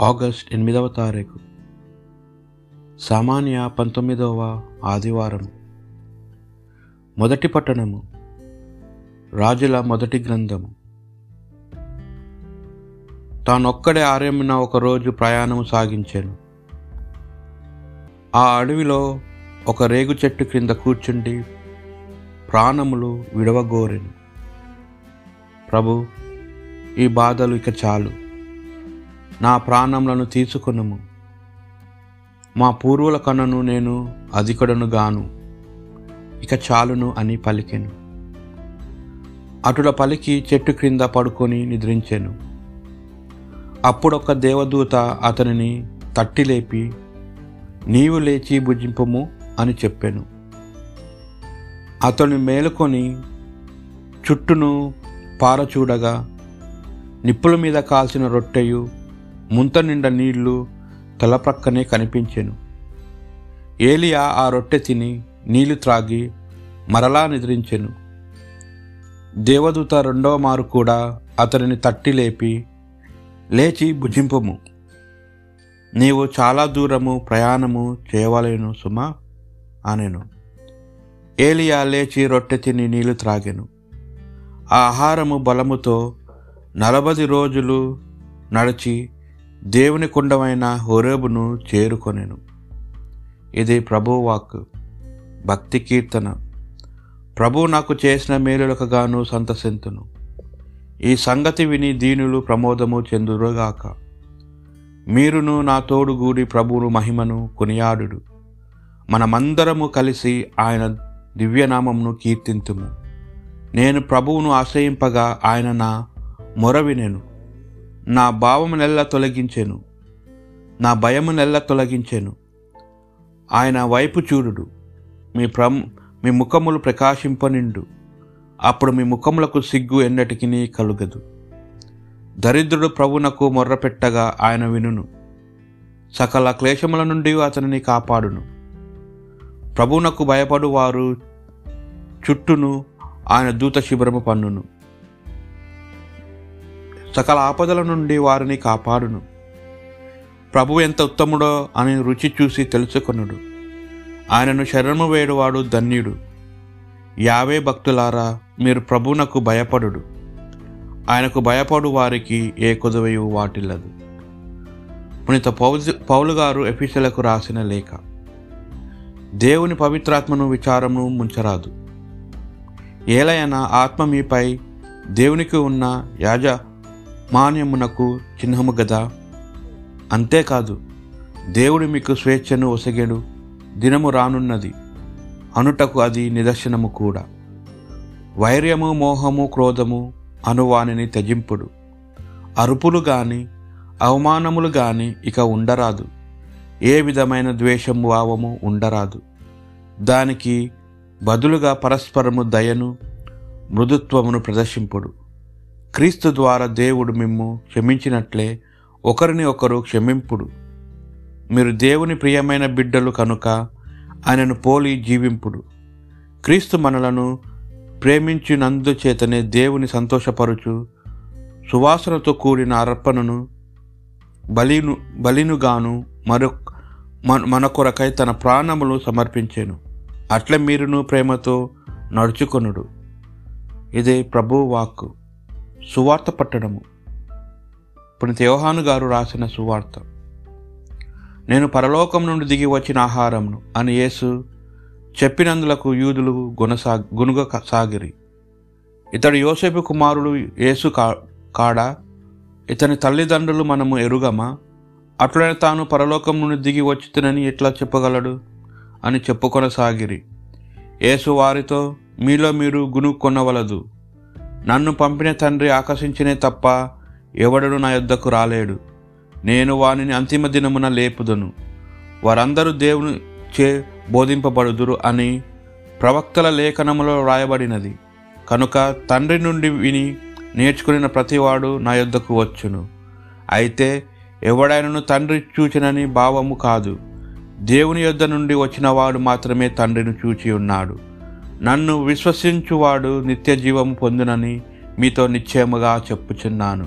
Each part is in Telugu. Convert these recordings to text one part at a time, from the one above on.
ఆగస్ట్ ఎనిమిదవ తారీఖు. సామాన్య పంతొమ్మిదవ ఆదివారం. మొదటి పట్టణము. రాజుల మొదటి గ్రంథము. తానొక్కడే ఆర్యమున ఒకరోజు ప్రయాణము సాగించాను. ఆ అడవిలో ఒక రేగు చెట్టు క్రింద కూర్చుండి ప్రాణములు విడవగోరెను. ప్రభు ఈ బాధలు ఇక చాలు. నా ప్రాణములను తీసుకొనుము మా పూర్వుల కన్నను నేను అధికుడను గాను ఇక చాలును అని పలికెను. అటుల పలికి చెట్టు క్రింద పడుకొని నిద్రించెను. అప్పుడొక దేవదూత అతనిని తట్టి లేపి నీవు లేచి భుజింపము అని చెప్పాను. అతని మేలుకొని చుట్టూను పారచూడగా నిప్పుల మీద కాల్చిన రొట్టెయు ముంత నిండా నీళ్ళు తలప్రక్కనే కనిపించెను. ఏలియా ఆ రొట్టె తిని నీళ్ళు త్రాగి మరలా నిద్రించెను. దేవదూత రెండవ మారు కూడా అతనిని తట్టి లేపి లేచి భుజింపము. నీవు చాలా దూరము ప్రయాణము చేయవలేను సుమా అనెను. ఏలియా లేచి రొట్టె తిని నీళ్ళు త్రాగెను. ఆ ఆహారము బలముతో నలభై రోజులు నడిచి దేవుని కుండమైన హోరేబును చేరుకొనెను. ఇది ప్రభువాక్ భక్తి కీర్తన. ప్రభు నాకు చేసిన మేలులకు గాను సంతసింతును. ఈ సంగతి విని దీనులు ప్రమోదము చెందురుగాక. మీరును నా తోడుగూడి ప్రభువును మహిమను కొనియాడుడు. మనమందరము కలిసి ఆయన దివ్యనామమును కీర్తింతుము. నేను ప్రభువును ఆశ్రయింపగా ఆయన నా మొర వినెను నా భావమునెల్ల తొలగించెను. నా భయమునెల్ల తొలగించెను. ఆయన వైపు చూడుడు. మీ ప్రం మీ ముఖములు ప్రకాశింపనిండు. అప్పుడు మీ ముఖములకు సిగ్గు ఎన్నటికి కలుగదు. దరిద్రుడు ప్రభునకు మొర్రపెట్టగా ఆయన వినును. సకల క్లేశముల నుండి అతనిని కాపాడును. ప్రభునకు భయపడు వారు చుట్టూను ఆయన దూత శిబిరము పన్నును. సకల ఆపదల నుండి వారిని కాపాడును. ప్రభు ఎంత ఉత్తముడో అని రుచి చూసి తెలుసుకొనుడు. ఆయనను శరణము వేడువాడు ధన్యుడు. యావే భక్తులారా మీరు ప్రభునకు భయపడుడు. ఆయనకు భయపడు వారికి ఏ కుదవయు వాటిల్లదు. పునీత పౌలు పౌలు గారు ఎఫీసలకు రాసిన లేఖ. దేవుని పవిత్రాత్మను విచారము ముంచరాదు. ఏలయన ఆత్మ మీపై దేవునికి ఉన్న యాజ మాన్యమునకు చిహ్నము గదా? అంతేకాదు దేవుడు మీకు స్వేచ్ఛను ఒసగెడు దినము రానున్నది. అనుటకు అది నిదర్శనము కూడా. వైర్యము మోహము క్రోధము అనువానిని త్యజింపుడు. అరుపులు గాని అవమానములు గాని ఇక ఉండరాదు. ఏ విధమైన ద్వేషము భావము ఉండరాదు. దానికి బదులుగా పరస్పరము దయను మృదుత్వమును ప్రదర్శింపుడు. క్రీస్తు ద్వారా దేవుడు మిమ్ము క్షమించినట్లే ఒకరిని ఒకరు క్షమింపుడు. మీరు దేవుని ప్రియమైన బిడ్డలు కనుక ఆయనను పోలి జీవింపుడు. క్రీస్తు మనలను ప్రేమించినందు చేతనే దేవుని సంతోషపరుచు సువాసనతో కూడిన అర్పణను బలిను బలినుగాను మరొ మన కొరకై తన ప్రాణములు సమర్పించాను. అట్లే మీరును ప్రేమతో నడుచుకొనుడు. ఇదే ప్రభు వాక్కు సువార్త పట్టడము. పుణిత యోహాను గారు రాసిన సువార్త. నేను పరలోకం నుండి దిగి వచ్చిన ఆహారంను అని యేసు చెప్పినందులకు యూదులు గుణసా గునుగ సాగిరి. ఇతడు యోసేపు కుమారుడు యేసు కా కాడా? ఇతని తల్లిదండ్రులు మనము ఎరుగమా? అట్లనే తాను పరలోకం నుండి దిగి వచ్చితనని ఎట్లా చెప్పగలడు? అని చెప్పుకొనసాగిరి. యేసు వారితో మీలో మీరు గునుక్కొనవలదు నన్ను పంపిన తండ్రి ఆకర్షించినే తప్ప ఎవడను నా యొద్దకు రాలేడు. నేను వానిని అంతిమ దినమున లేపుదను. వారందరూ దేవుని చే బోధింపబడుదురు అని ప్రవక్తల లేఖనములో వ్రాయబడినది కనుక తండ్రి నుండి విని నేర్చుకున్న ప్రతివాడు నా యొద్దకు వచ్చును. అయితే ఎవడైనను తండ్రి చూచినని భావము కాదు. దేవుని యొద్ద నుండి వచ్చినవాడు మాత్రమే తండ్రిని చూచి ఉన్నాడు నన్ను విశ్వసించువాడు నిత్య జీవము పొందునని మీతో నిశ్చయముగా చెప్పుచున్నాను.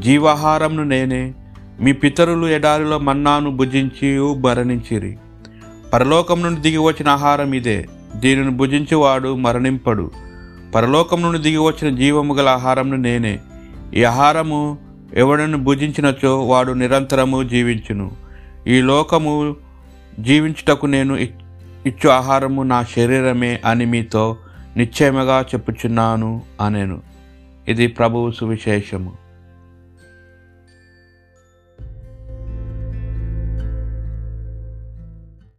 జీవాహారంను నేనే మీ పితరులు ఎడారిలో మన్నాను భుజించి మరణించిరి పరలోకం నుండి దిగి వచ్చిన ఆహారం ఇదే దీనిని భుజించువాడు మరణింపడు. పరలోకం నుండి దిగి వచ్చిన జీవము గల ఆహారంను నేనే ఈ ఆహారము ఎవడను భుజించినచో వాడు నిరంతరము జీవించును. ఈ లోకము జీవించుటకు నేను ఇచ్చు ఆహారము నా శరీరమే అని మీతో నిశ్చయముగా చెప్పుచున్నాను అనేను. ఇది ప్రభువు సువిశేషము.